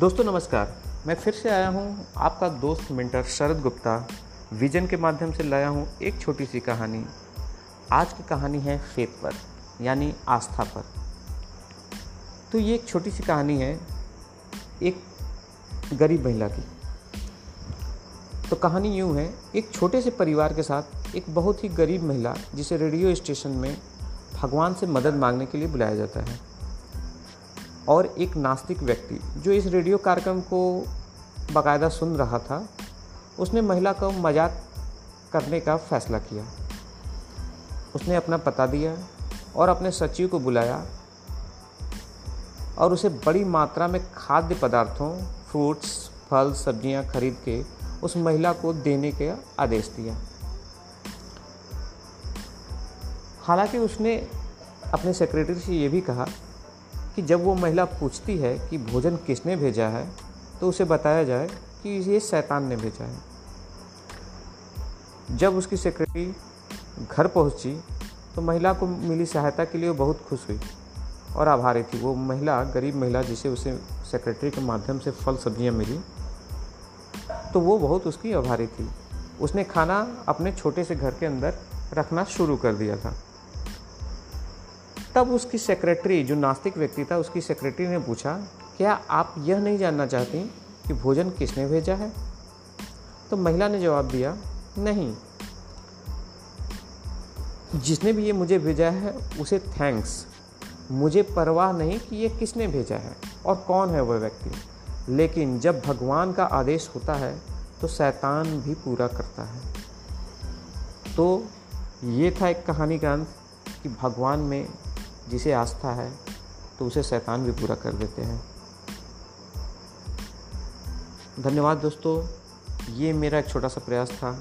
दोस्तों, नमस्कार। मैं फिर से आया हूँ आपका दोस्त, मिंटर शरद गुप्ता, विजन के माध्यम से लाया हूँ एक छोटी सी कहानी। आज की कहानी है फेत पर, यानी आस्था पर। तो ये एक छोटी सी कहानी है, एक गरीब महिला की। तो कहानी यूँ है, एक छोटे से परिवार के साथ एक बहुत ही गरीब महिला, जिसे रेडियो स्टेशन में भगवान से मदद मांगने के लिए बुलाया जाता है। और एक नास्तिक व्यक्ति जो इस रेडियो कार्यक्रम को बाकायदा सुन रहा था, उसने महिला को मज़ाक करने का फैसला किया। उसने अपना पता दिया और अपने सचिव को बुलाया और उसे बड़ी मात्रा में खाद्य पदार्थों फ्रूट्स फल, सब्ज़ियाँ खरीद के उस महिला को देने का आदेश दिया। हालाँकि उसने अपने सेक्रेटरी से ये भी कहा कि जब वो महिला पूछती है कि भोजन किसने भेजा है तो उसे बताया जाए कि ये शैतान ने भेजा है। जब उसकी सेक्रेटरी घर पहुँची तो महिला को मिली सहायता के लिए वो बहुत खुश हुई और आभारी थी। वो महिला, गरीब महिला जिसे उसे सेक्रेटरी के माध्यम से फल सब्ज़ियाँ मिली तो वो बहुत उसकी आभारी थी। उसने खाना अपने छोटे से घर के अंदर रखना शुरू कर दिया था। तब उसकी सेक्रेटरी जो नास्तिक व्यक्ति था, उसकी सेक्रेटरी ने पूछा, क्या आप यह नहीं जानना चाहती कि भोजन किसने भेजा है? तो महिला ने जवाब दिया, नहीं। जिसने भी ये मुझे भेजा है, उसे थैंक्स मुझे परवाह नहीं कि ये किसने भेजा है, और कौन है वह व्यक्ति। लेकिन जब भगवान का आदेश होता है तो शैतान भी पूरा करता है। तो ये था एक कहानी अंत कि भगवान में जिसे आस्था है तो उसे शैतान भी पूरा कर देते हैं। धन्यवाद दोस्तों, ये मेरा एक छोटा सा प्रयास था।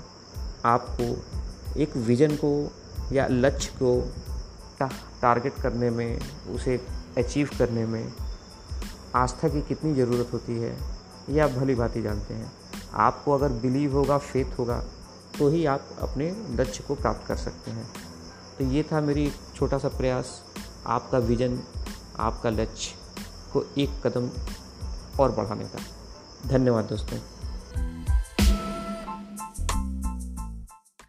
आपको एक विज़न को या लक्ष्य को टारगेट करने में, उसे अचीव करने में आस्था की कितनी ज़रूरत होती है, ये आप भली भांति जानते हैं। आपको अगर बिलीव होगा फेथ होगा तो ही आप अपने लक्ष्य को प्राप्त कर सकते हैं। तो ये था मेरी छोटा सा प्रयास। आपका विजन आपका लक्ष्य को एक कदम और बढ़ाने का। धन्यवाद दोस्तों।